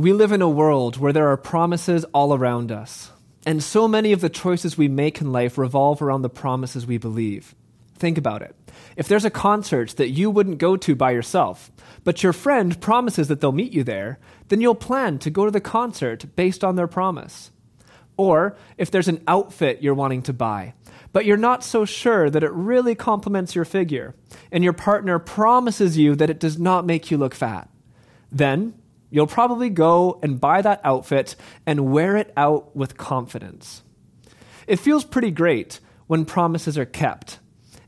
We live in a world where there are promises all around us. And so many of the choices we make in life revolve around the promises we believe. Think about it. If there's a concert that you wouldn't go to by yourself, but your friend promises that they'll meet you there, then you'll plan to go to the concert based on their promise. Or if there's an outfit you're wanting to buy, but you're not so sure that it really complements your figure, and your partner promises you that it does not make you look fat, then you'll probably go and buy that outfit and wear it out with confidence. It feels pretty great when promises are kept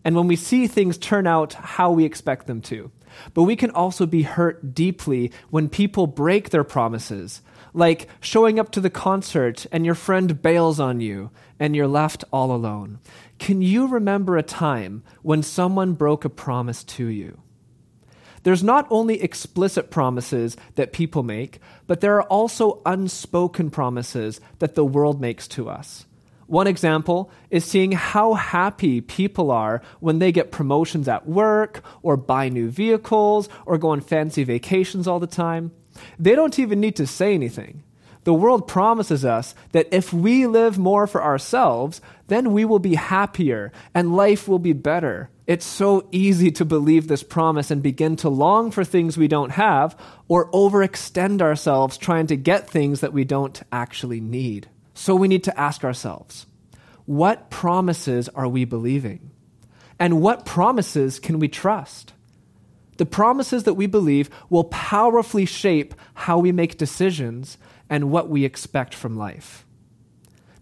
and when we see things turn out how we expect them to. But we can also be hurt deeply when people break their promises, like showing up to the concert and your friend bails on you and you're left all alone. Can you remember a time when someone broke a promise to you? There's not only explicit promises that people make, but there are also unspoken promises that the world makes to us. One example is seeing how happy people are when they get promotions at work, or buy new vehicles, or go on fancy vacations all the time. They don't even need to say anything. The world promises us that if we live more for ourselves, then we will be happier and life will be better. It's so easy to believe this promise and begin to long for things we don't have or overextend ourselves trying to get things that we don't actually need. So we need to ask ourselves what promises are we believing? And what promises can we trust? The promises that we believe will powerfully shape how we make decisions and what we expect from life.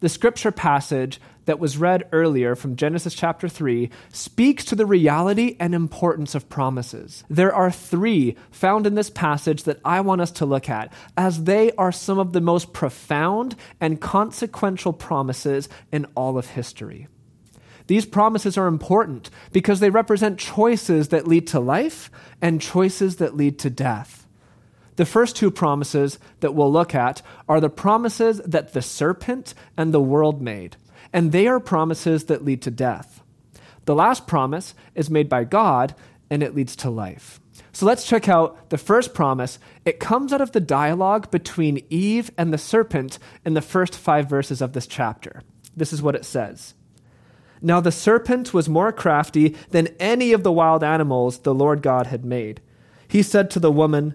The scripture passage that was read earlier from Genesis chapter 3 speaks to the reality and importance of promises. There are three found in this passage that I want us to look at, as they are some of the most profound and consequential promises in all of history. These promises are important because they represent choices that lead to life and choices that lead to death. The first two promises that we'll look at are the promises that the serpent and the world made, and they are promises that lead to death. The last promise is made by God, and it leads to life. So let's check out the first promise. It comes out of the dialogue between Eve and the serpent in the first five verses of this chapter. This is what it says. Now the serpent was more crafty than any of the wild animals the Lord God had made. He said to the woman,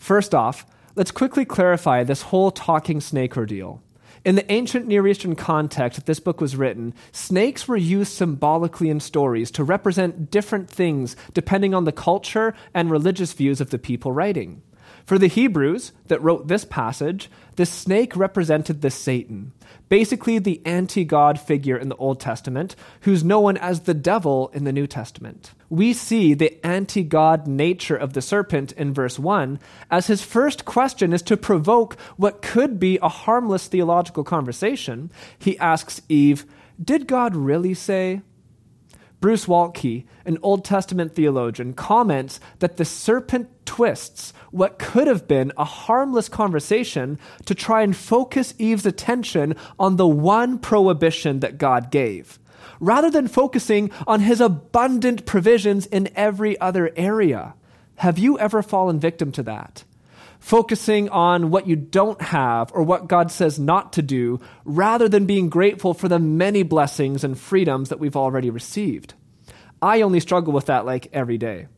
First off, let's quickly clarify this whole talking snake ordeal. In the ancient Near Eastern context that this book was written, snakes were used symbolically in stories to represent different things depending on the culture and religious views of the people writing. For the Hebrews that wrote this passage, the snake represented the Satan, basically the anti God figure in the Old Testament, who's known as the devil in the New Testament. We see the anti God nature of the serpent in verse 1, as his first question is to provoke what could be a harmless theological conversation. He asks Eve, Did God really say? Bruce Waltke, an Old Testament theologian, comments that the serpent twists what could have been a harmless conversation to try and focus Eve's attention on the one prohibition that God gave, rather than focusing on his abundant provisions in every other area. Have you ever fallen victim to that? Focusing on what you don't have or what God says not to do, rather than being grateful for the many blessings and freedoms that we've already received. I only struggle with that like every day.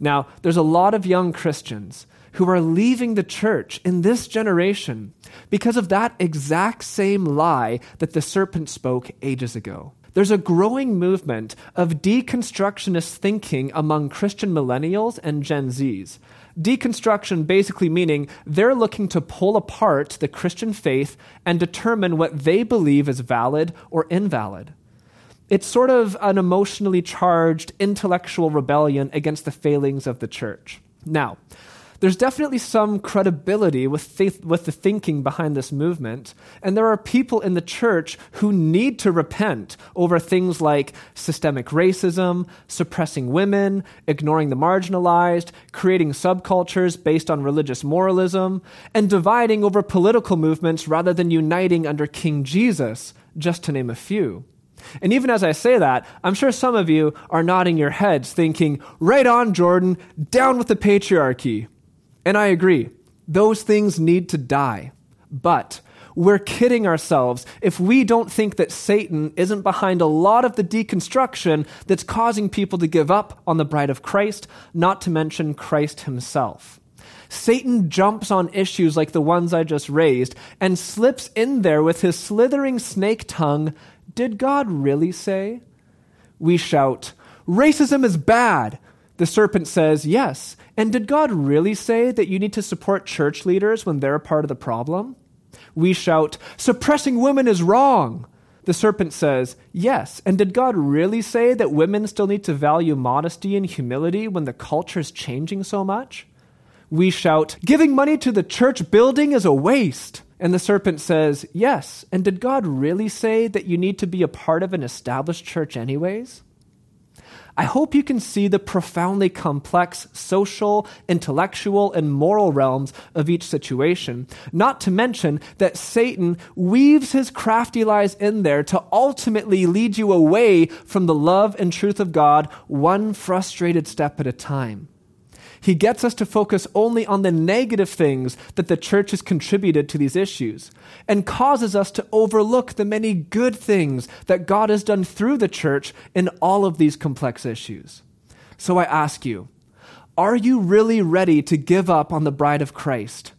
Now, there's a lot of young Christians who are leaving the church in this generation because of that exact same lie that the serpent spoke ages ago. There's a growing movement of deconstructionist thinking among Christian millennials and Gen Zs. Deconstruction basically meaning they're looking to pull apart the Christian faith and determine what they believe is valid or invalid. It's sort of an emotionally charged intellectual rebellion against the failings of the church. Now, There's definitely some credibility with, th- with the thinking behind this movement, and there are people in the church who need to repent over things like systemic racism, suppressing women, ignoring the marginalized, creating subcultures based on religious moralism, and dividing over political movements rather than uniting under King Jesus, just to name a few. And even as I say that, I'm sure some of you are nodding your heads, thinking, right on, Jordan, down with the patriarchy. And I agree, those things need to die. But we're kidding ourselves if we don't think that Satan isn't behind a lot of the deconstruction that's causing people to give up on the bride of Christ, not to mention Christ himself. Satan jumps on issues like the ones I just raised and slips in there with his slithering snake tongue did God really say? We shout, Racism is bad. The serpent says, Yes. And did God really say that you need to support church leaders when they're part of the problem? We shout, Suppressing women is wrong. The serpent says, Yes. And did God really say that women still need to value modesty and humility when the culture is changing so much? We shout, Giving money to the church building is a waste. And the serpent says, Yes. And did God really say that you need to be a part of an established church, anyways? I hope you can see the profoundly complex social, intellectual, and moral realms of each situation. Not to mention that Satan weaves his crafty lies in there to ultimately lead you away from the love and truth of God, one frustrated step at a time. He gets us to focus only on the negative things that the church has contributed to these issues and causes us to overlook the many good things that God has done through the church in all of these complex issues. So I ask you, are you really ready to give up on the bride of Christ?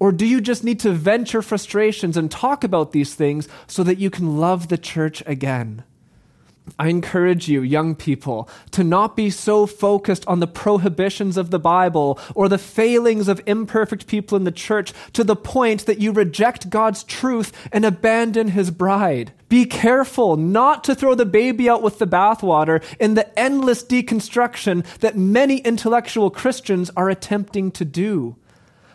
Or do you just need to vent your frustrations and talk about these things so that you can love the church again? I encourage you, young people, to not be so focused on the prohibitions of the Bible or the failings of imperfect people in the church to the point that you reject God's truth and abandon his bride. Be careful not to throw the baby out with the bathwater in the endless deconstruction that many intellectual Christians are attempting to do.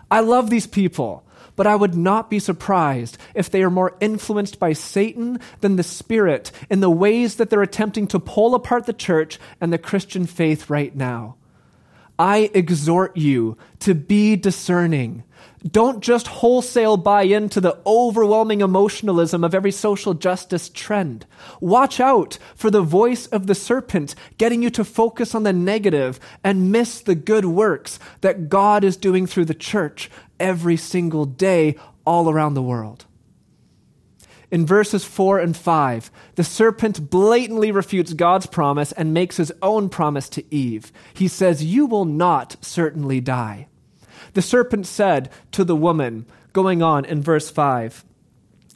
I love these people but I would not be surprised if they are more influenced by Satan than the Spirit in the ways that they're attempting to pull apart the church and the Christian faith right now. I exhort you to be discerning. Don't just wholesale buy into the overwhelming emotionalism of every social justice trend. Watch out for the voice of the serpent getting you to focus on the negative and miss the good works that God is doing through the church every single day all around the world. In verses 4 and 5, the serpent blatantly refutes God's promise and makes his own promise to Eve. He says, You will not certainly die. The serpent said to the woman, going on in verse 5,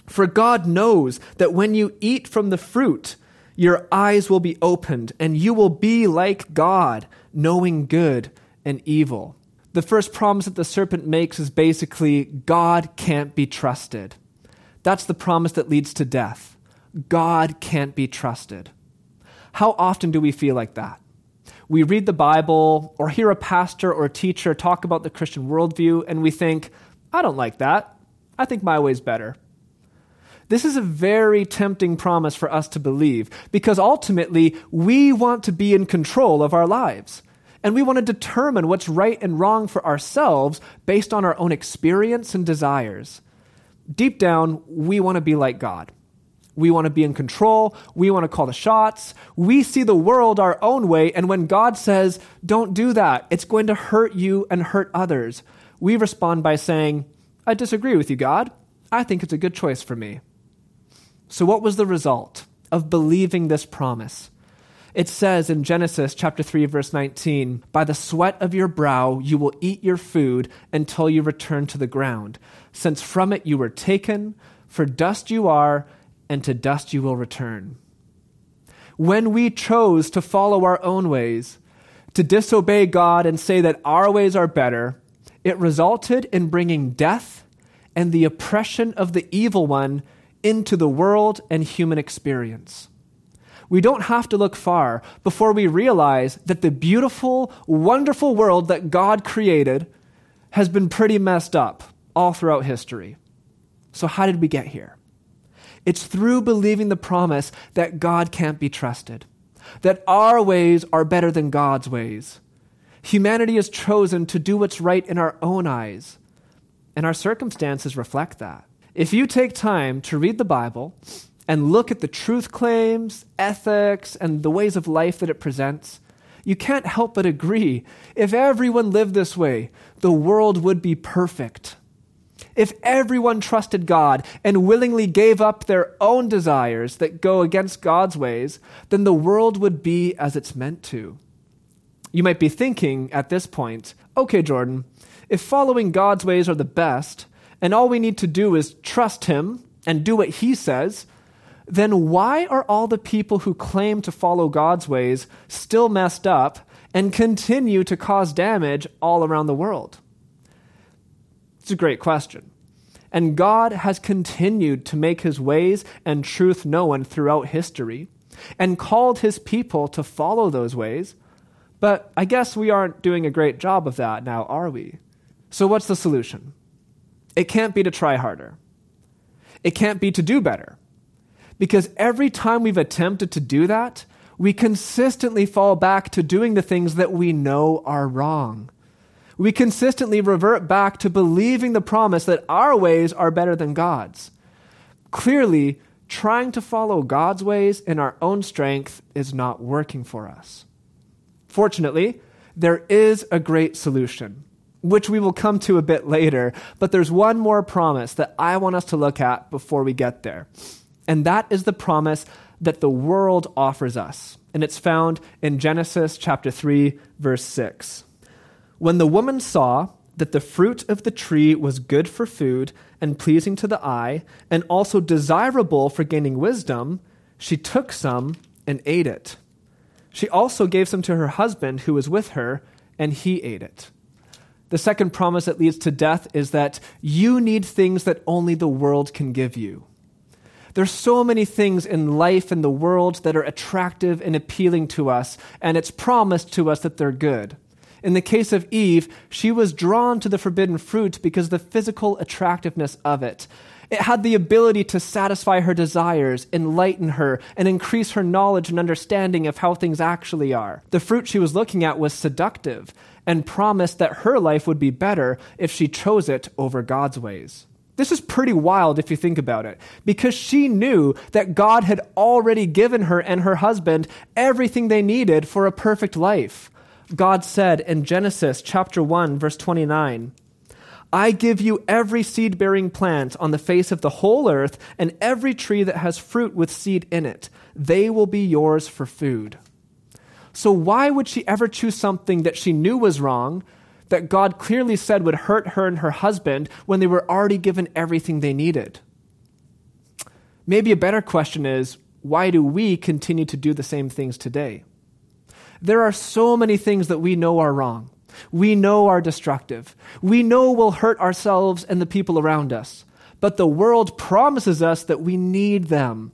For God knows that when you eat from the fruit, your eyes will be opened, and you will be like God, knowing good and evil the first promise that the serpent makes is basically God can't be trusted. That's the promise that leads to death. God can't be trusted. How often do we feel like that? We read the Bible or hear a pastor or a teacher talk about the Christian worldview, and we think, I don't like that. I think my way's better. This is a very tempting promise for us to believe because ultimately we want to be in control of our lives. And we want to determine what's right and wrong for ourselves based on our own experience and desires. Deep down, we want to be like God. We want to be in control. We want to call the shots. We see the world our own way. And when God says, don't do that, it's going to hurt you and hurt others, we respond by saying, I disagree with you, God. I think it's a good choice for me. So, what was the result of believing this promise? It says in Genesis chapter 3 verse 19, "By the sweat of your brow you will eat your food until you return to the ground, since from it you were taken, for dust you are, and to dust you will return." When we chose to follow our own ways, to disobey God and say that our ways are better, it resulted in bringing death and the oppression of the evil one into the world and human experience we don't have to look far before we realize that the beautiful, wonderful world that God created has been pretty messed up all throughout history. So, how did we get here? It's through believing the promise that God can't be trusted, that our ways are better than God's ways. Humanity has chosen to do what's right in our own eyes, and our circumstances reflect that. If you take time to read the Bible and look at the truth claims, ethics, and the ways of life that it presents, you can't help but agree if everyone lived this way, the world would be perfect. If everyone trusted God and willingly gave up their own desires that go against God's ways, then the world would be as it's meant to. You might be thinking at this point, okay, Jordan, if following God's ways are the best, and all we need to do is trust Him and do what He says, then why are all the people who claim to follow God's ways still messed up and continue to cause damage all around the world? It's a great question. And God has continued to make his ways and truth known throughout history and called his people to follow those ways. But I guess we aren't doing a great job of that now, are we? So, what's the solution? It can't be to try harder. It can't be to do better. Because every time we've attempted to do that, we consistently fall back to doing the things that we know are wrong we consistently revert back to believing the promise that our ways are better than God's. Clearly, trying to follow God's ways in our own strength is not working for us. Fortunately, there is a great solution, which we will come to a bit later, but there's one more promise that I want us to look at before we get there. And that is the promise that the world offers us. And it's found in Genesis chapter 3, verse 6. When the woman saw that the fruit of the tree was good for food and pleasing to the eye, and also desirable for gaining wisdom, she took some and ate it. She also gave some to her husband who was with her, and he ate it. The second promise that leads to death is that you need things that only the world can give you. There's so many things in life and the world that are attractive and appealing to us, and it's promised to us that they're good. In the case of Eve, she was drawn to the forbidden fruit because of the physical attractiveness of it. It had the ability to satisfy her desires, enlighten her, and increase her knowledge and understanding of how things actually are. The fruit she was looking at was seductive and promised that her life would be better if she chose it over God's ways. This is pretty wild if you think about it, because she knew that God had already given her and her husband everything they needed for a perfect life. God said in Genesis chapter 1 verse 29, I give you every seed bearing plant on the face of the whole earth and every tree that has fruit with seed in it. They will be yours for food. So, why would she ever choose something that she knew was wrong, that God clearly said would hurt her and her husband when they were already given everything they needed? Maybe a better question is why do we continue to do the same things today? There are so many things that we know are wrong. We know are destructive. We know will hurt ourselves and the people around us. But the world promises us that we need them.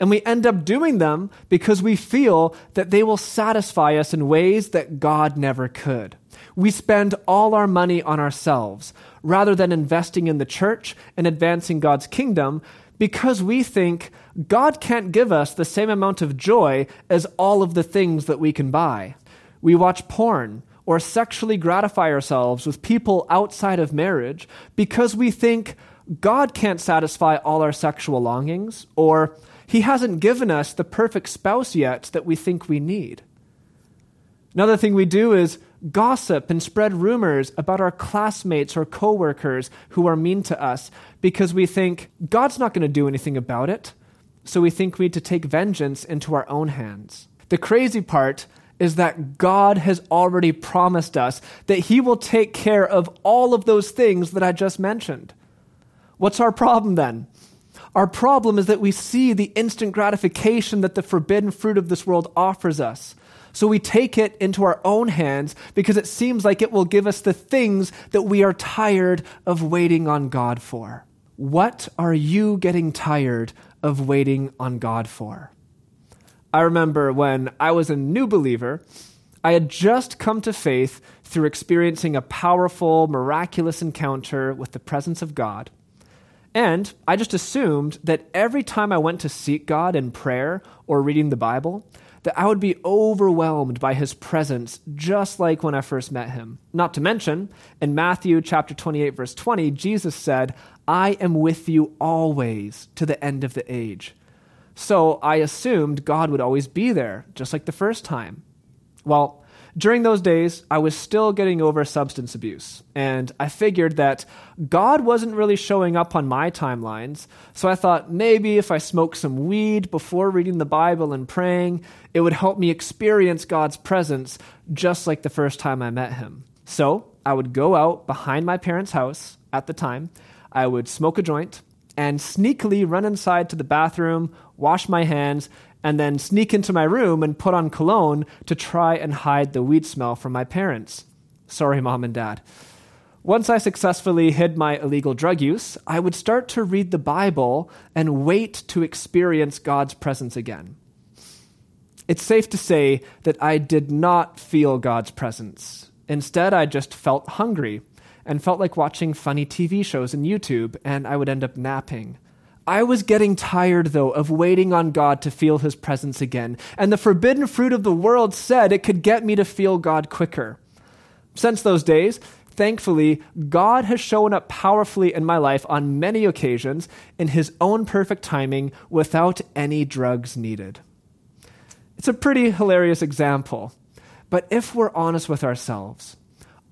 And we end up doing them because we feel that they will satisfy us in ways that God never could. We spend all our money on ourselves rather than investing in the church and advancing God's kingdom because we think God can't give us the same amount of joy as all of the things that we can buy. We watch porn or sexually gratify ourselves with people outside of marriage because we think God can't satisfy all our sexual longings or He hasn't given us the perfect spouse yet that we think we need. Another thing we do is gossip and spread rumors about our classmates or coworkers who are mean to us because we think God's not going to do anything about it. So we think we need to take vengeance into our own hands. The crazy part is that God has already promised us that He will take care of all of those things that I just mentioned. What's our problem then? Our problem is that we see the instant gratification that the forbidden fruit of this world offers us. So we take it into our own hands because it seems like it will give us the things that we are tired of waiting on God for. What are you getting tired of waiting on God for? I remember when I was a new believer, I had just come to faith through experiencing a powerful, miraculous encounter with the presence of God. And I just assumed that every time I went to seek God in prayer or reading the Bible, that I would be overwhelmed by his presence just like when I first met him. Not to mention, in Matthew chapter 28 verse 20, Jesus said, "I am with you always to the end of the age." So I assumed God would always be there, just like the first time. Well, during those days, I was still getting over substance abuse, and I figured that God wasn't really showing up on my timelines, so I thought maybe if I smoked some weed before reading the Bible and praying, it would help me experience God's presence just like the first time I met Him. So I would go out behind my parents' house at the time, I would smoke a joint, and sneakily run inside to the bathroom, wash my hands, and then sneak into my room and put on cologne to try and hide the weed smell from my parents. Sorry, mom and dad. Once I successfully hid my illegal drug use, I would start to read the Bible and wait to experience God's presence again. It's safe to say that I did not feel God's presence. Instead, I just felt hungry and felt like watching funny TV shows and YouTube, and I would end up napping. I was getting tired, though, of waiting on God to feel his presence again, and the forbidden fruit of the world said it could get me to feel God quicker. Since those days, thankfully, God has shown up powerfully in my life on many occasions in his own perfect timing without any drugs needed. It's a pretty hilarious example, but if we're honest with ourselves,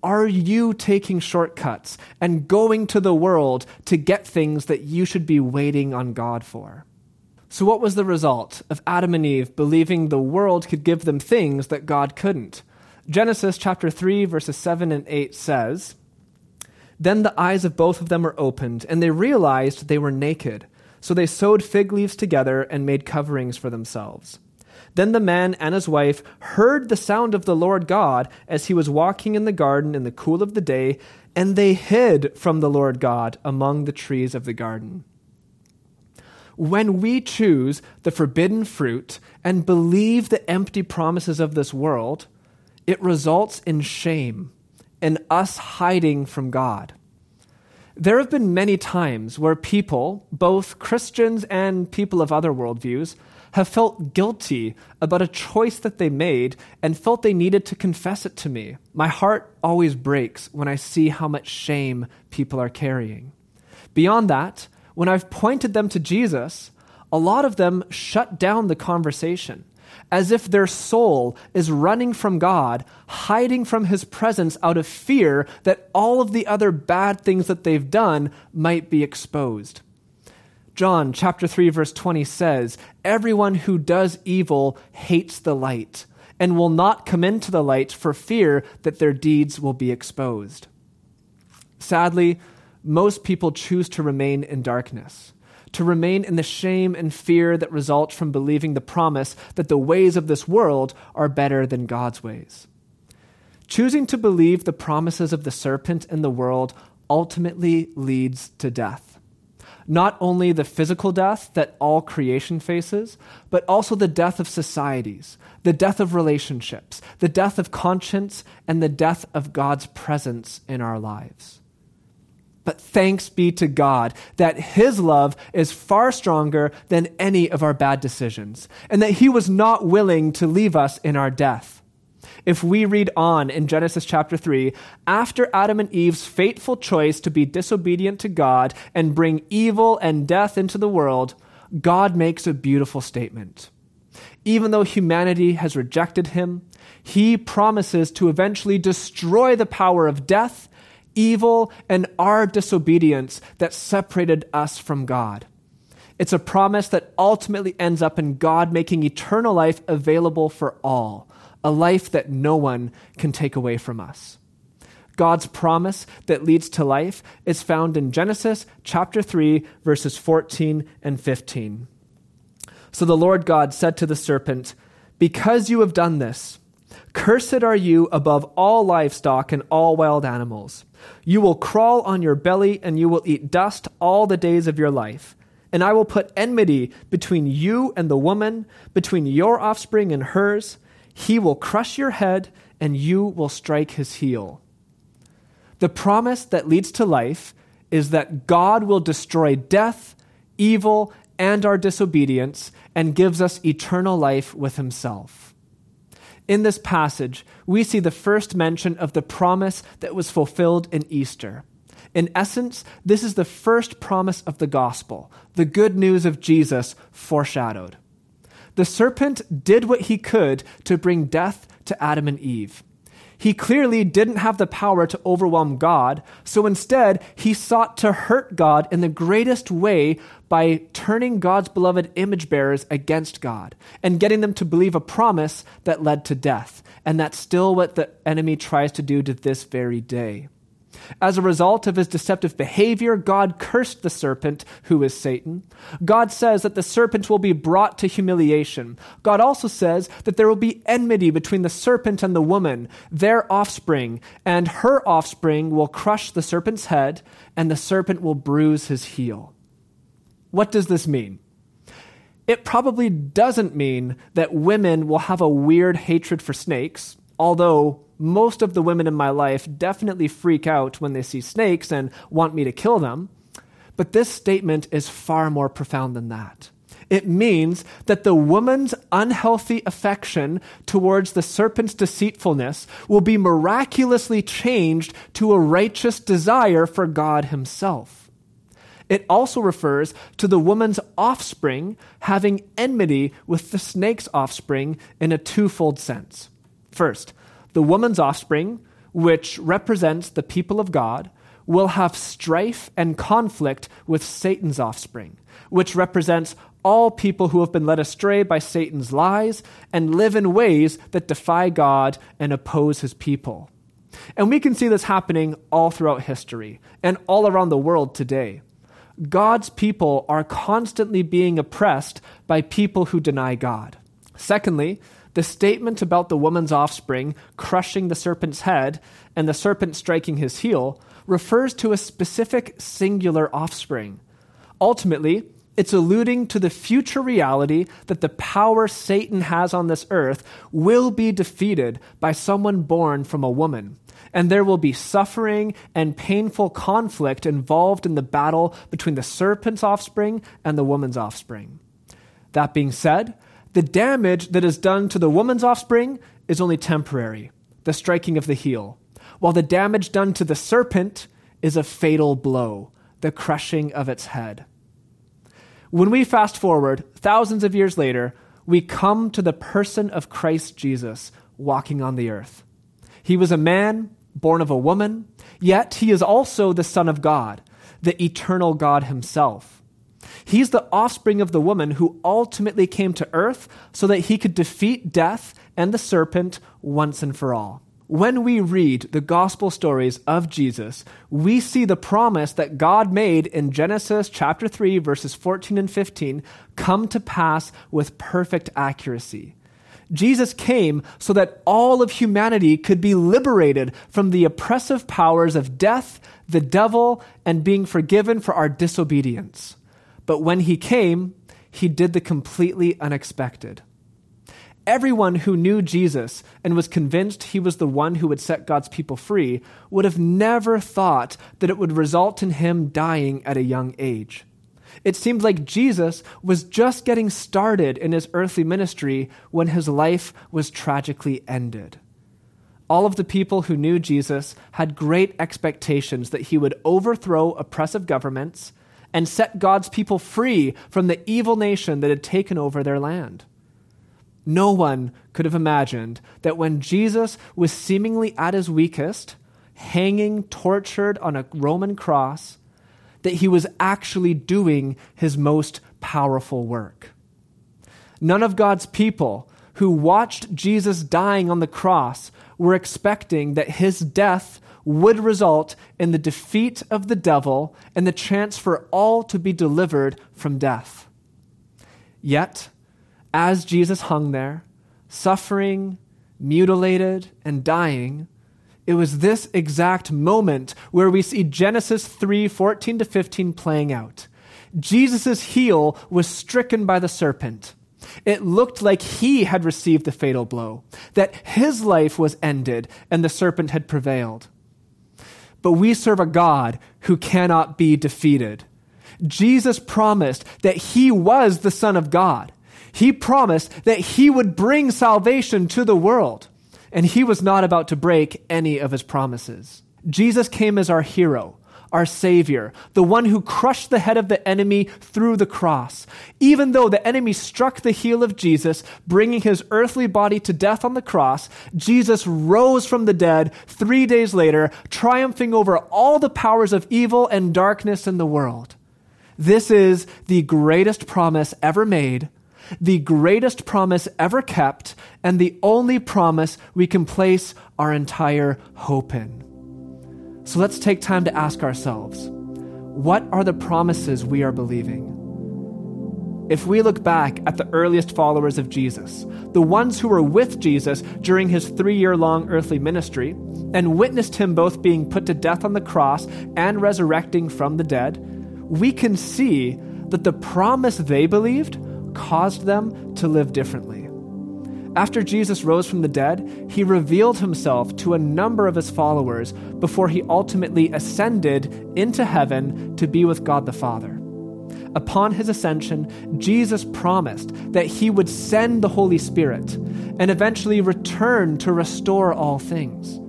are you taking shortcuts and going to the world to get things that you should be waiting on God for? So, what was the result of Adam and Eve believing the world could give them things that God couldn't? Genesis chapter 3, verses 7 and 8 says, Then the eyes of both of them were opened, and they realized they were naked. So they sewed fig leaves together and made coverings for themselves. Then the man and his wife heard the sound of the Lord God as he was walking in the garden in the cool of the day, and they hid from the Lord God among the trees of the garden. When we choose the forbidden fruit and believe the empty promises of this world, it results in shame and us hiding from God. There have been many times where people, both Christians and people of other worldviews, have felt guilty about a choice that they made and felt they needed to confess it to me. My heart always breaks when I see how much shame people are carrying. Beyond that, when I've pointed them to Jesus, a lot of them shut down the conversation as if their soul is running from God, hiding from His presence out of fear that all of the other bad things that they've done might be exposed. John chapter 3 verse 20 says, "Everyone who does evil hates the light and will not come into the light for fear that their deeds will be exposed." Sadly, most people choose to remain in darkness, to remain in the shame and fear that result from believing the promise that the ways of this world are better than God's ways. Choosing to believe the promises of the serpent in the world ultimately leads to death not only the physical death that all creation faces, but also the death of societies, the death of relationships, the death of conscience, and the death of God's presence in our lives. But thanks be to God that His love is far stronger than any of our bad decisions, and that He was not willing to leave us in our death. If we read on in Genesis chapter 3, after Adam and Eve's fateful choice to be disobedient to God and bring evil and death into the world, God makes a beautiful statement. Even though humanity has rejected him, he promises to eventually destroy the power of death, evil, and our disobedience that separated us from God. It's a promise that ultimately ends up in God making eternal life available for all a life that no one can take away from us. God's promise that leads to life is found in Genesis chapter 3, verses 14 and 15. So the Lord God said to the serpent, Because you have done this, cursed are you above all livestock and all wild animals. You will crawl on your belly, and you will eat dust all the days of your life. And I will put enmity between you and the woman, between your offspring and hers He will crush your head, and you will strike his heel. The promise that leads to life is that God will destroy death, evil, and our disobedience, and gives us eternal life with himself. In this passage, we see the first mention of the promise that was fulfilled in Easter. In essence, this is the first promise of the gospel, the good news of Jesus foreshadowed. The serpent did what he could to bring death to Adam and Eve. He clearly didn't have the power to overwhelm God, so instead, he sought to hurt God in the greatest way by turning God's beloved image bearers against God and getting them to believe a promise that led to death. And that's still what the enemy tries to do to this very day. As a result of his deceptive behavior, God cursed the serpent, who is Satan. God says that the serpent will be brought to humiliation. God also says that there will be enmity between the serpent and the woman, their offspring, and her offspring will crush the serpent's head, and the serpent will bruise his heel. What does this mean? It probably doesn't mean that women will have a weird hatred for snakes, although most of the women in my life definitely freak out when they see snakes and want me to kill them. But this statement is far more profound than that. It means that the woman's unhealthy affection towards the serpent's deceitfulness will be miraculously changed to a righteous desire for God Himself. It also refers to the woman's offspring having enmity with the snake's offspring in a twofold sense. First, the woman's offspring, which represents the people of God, will have strife and conflict with Satan's offspring, which represents all people who have been led astray by Satan's lies and live in ways that defy God and oppose his people. And we can see this happening all throughout history and all around the world today. God's people are constantly being oppressed by people who deny God. Secondly, the statement about the woman's offspring crushing the serpent's head and the serpent striking his heel refers to a specific singular offspring. Ultimately, it's alluding to the future reality that the power Satan has on this earth will be defeated by someone born from a woman. And there will be suffering and painful conflict involved in the battle between the serpent's offspring and the woman's offspring. That being said, the damage that is done to the woman's offspring is only temporary, the striking of the heel, while the damage done to the serpent is a fatal blow, the crushing of its head. When we fast forward thousands of years later, we come to the person of Christ Jesus walking on the earth. He was a man born of a woman, yet he is also the Son of God, the eternal God himself. He's the offspring of the woman who ultimately came to earth so that he could defeat death and the serpent once and for all. When we read the gospel stories of Jesus, we see the promise that God made in Genesis chapter 3 verses 14 and 15 come to pass with perfect accuracy. Jesus came so that all of humanity could be liberated from the oppressive powers of death, the devil, and being forgiven for our disobedience. But when he came, he did the completely unexpected. Everyone who knew Jesus and was convinced he was the one who would set God's people free would have never thought that it would result in him dying at a young age. It seemed like Jesus was just getting started in his earthly ministry when his life was tragically ended. All of the people who knew Jesus had great expectations that he would overthrow oppressive governments and set God's people free from the evil nation that had taken over their land. No one could have imagined that when Jesus was seemingly at his weakest, hanging tortured on a Roman cross, that he was actually doing his most powerful work. None of God's people who watched Jesus dying on the cross were expecting that his death would result in the defeat of the devil and the chance for all to be delivered from death. Yet, as Jesus hung there, suffering, mutilated, and dying, it was this exact moment where we see Genesis 3 14 to 15 playing out. Jesus' heel was stricken by the serpent. It looked like he had received the fatal blow, that his life was ended and the serpent had prevailed. But we serve a God who cannot be defeated. Jesus promised that he was the Son of God. He promised that he would bring salvation to the world, and he was not about to break any of his promises. Jesus came as our hero, our Savior, the one who crushed the head of the enemy through the cross. Even though the enemy struck the heel of Jesus, bringing his earthly body to death on the cross, Jesus rose from the dead three days later, triumphing over all the powers of evil and darkness in the world. This is the greatest promise ever made, the greatest promise ever kept, and the only promise we can place our entire hope in. So let's take time to ask ourselves what are the promises we are believing? If we look back at the earliest followers of Jesus, the ones who were with Jesus during his three year long earthly ministry, and witnessed him both being put to death on the cross and resurrecting from the dead, we can see that the promise they believed caused them to live differently. After Jesus rose from the dead, he revealed himself to a number of his followers before he ultimately ascended into heaven to be with God the Father. Upon his ascension, Jesus promised that he would send the Holy Spirit and eventually return to restore all things.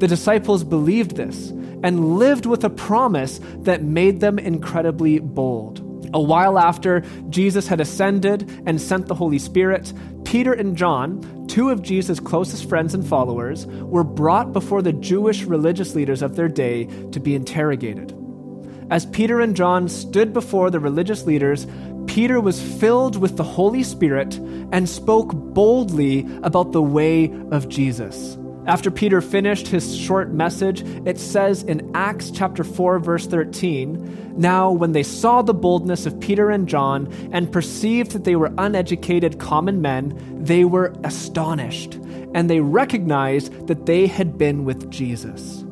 The disciples believed this and lived with a promise that made them incredibly bold. A while after Jesus had ascended and sent the Holy Spirit, Peter and John, two of Jesus' closest friends and followers, were brought before the Jewish religious leaders of their day to be interrogated. As Peter and John stood before the religious leaders, Peter was filled with the Holy Spirit and spoke boldly about the way of Jesus. After Peter finished his short message, it says in Acts chapter 4 verse 13, now when they saw the boldness of Peter and John and perceived that they were uneducated common men, they were astonished, and they recognized that they had been with Jesus.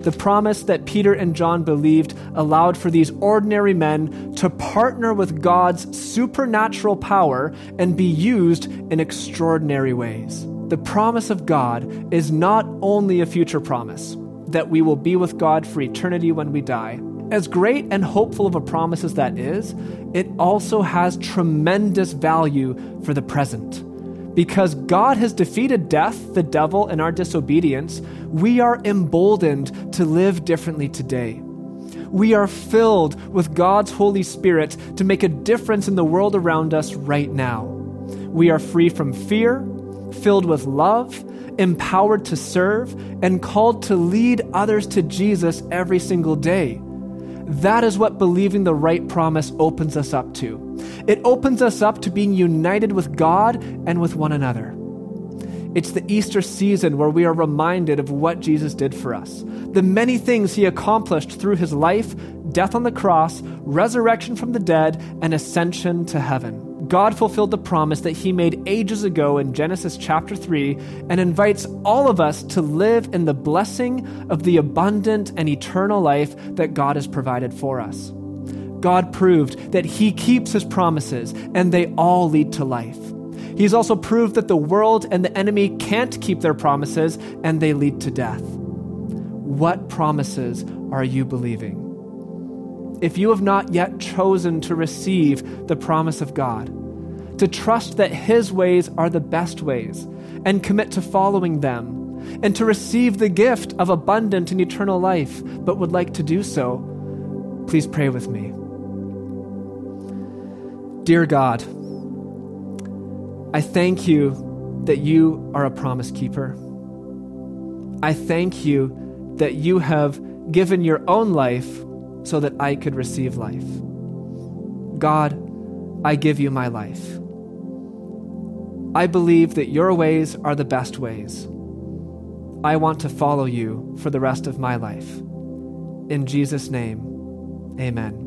The promise that Peter and John believed allowed for these ordinary men to partner with God's supernatural power and be used in extraordinary ways the promise of God is not only a future promise, that we will be with God for eternity when we die. As great and hopeful of a promise as that is, it also has tremendous value for the present. Because God has defeated death, the devil, and our disobedience, we are emboldened to live differently today. We are filled with God's Holy Spirit to make a difference in the world around us right now. We are free from fear, filled with love, empowered to serve, and called to lead others to Jesus every single day. That is what believing the right promise opens us up to. It opens us up to being united with God and with one another. It's the Easter season where we are reminded of what Jesus did for us, the many things he accomplished through his life, death on the cross, resurrection from the dead, and ascension to heaven. God fulfilled the promise that he made ages ago in Genesis chapter 3 and invites all of us to live in the blessing of the abundant and eternal life that God has provided for us. God proved that he keeps his promises and they all lead to life. He's also proved that the world and the enemy can't keep their promises and they lead to death. What promises are you believing? If you have not yet chosen to receive the promise of God, to trust that His ways are the best ways and commit to following them, and to receive the gift of abundant and eternal life, but would like to do so, please pray with me. Dear God, I thank you that you are a promise keeper. I thank you that you have given your own life so that I could receive life. God, I give you my life. I believe that your ways are the best ways. I want to follow you for the rest of my life. In Jesus' name, amen.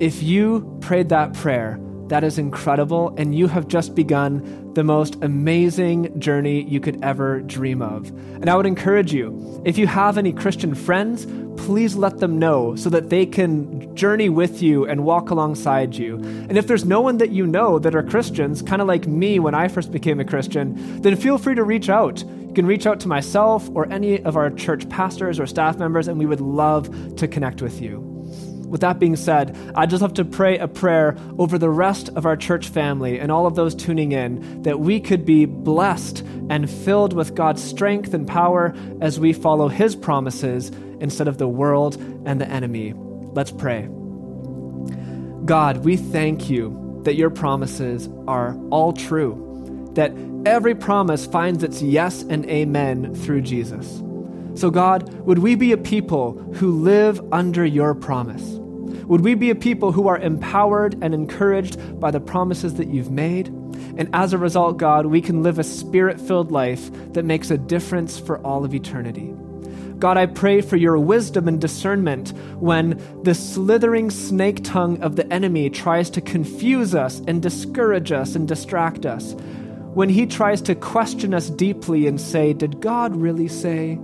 If you prayed that prayer, that is incredible, and you have just begun the most amazing journey you could ever dream of. And I would encourage you, if you have any Christian friends, please let them know so that they can journey with you and walk alongside you. And if there's no one that you know that are Christians, kind of like me when I first became a Christian, then feel free to reach out. You can reach out to myself or any of our church pastors or staff members, and we would love to connect with you. With that being said, I just have to pray a prayer over the rest of our church family and all of those tuning in that we could be blessed and filled with God's strength and power as we follow His promises instead of the world and the enemy. Let's pray. God, we thank you that your promises are all true, that every promise finds its yes and amen through Jesus. So, God, would we be a people who live under your promise? Would we be a people who are empowered and encouraged by the promises that you've made? And as a result, God, we can live a spirit filled life that makes a difference for all of eternity. God, I pray for your wisdom and discernment when the slithering snake tongue of the enemy tries to confuse us and discourage us and distract us. When he tries to question us deeply and say, Did God really say?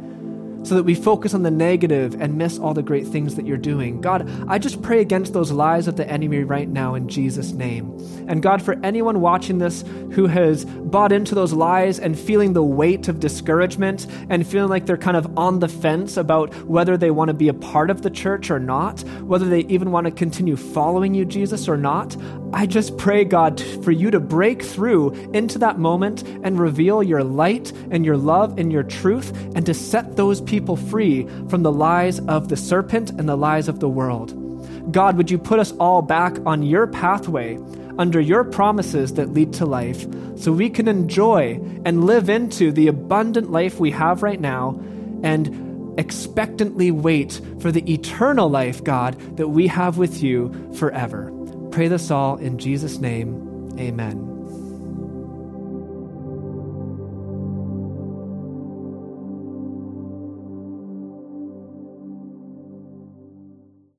So that we focus on the negative and miss all the great things that you're doing. God, I just pray against those lies of the enemy right now in Jesus' name. And God, for anyone watching this who has bought into those lies and feeling the weight of discouragement and feeling like they're kind of on the fence about whether they want to be a part of the church or not, whether they even want to continue following you, Jesus, or not, I just pray, God, for you to break through into that moment and reveal your light and your love and your truth and to set those people free from the lies of the serpent and the lies of the world. God, would you put us all back on your pathway under your promises that lead to life so we can enjoy and live into the abundant life we have right now and expectantly wait for the eternal life, God, that we have with you forever. Pray this all in Jesus' name. Amen.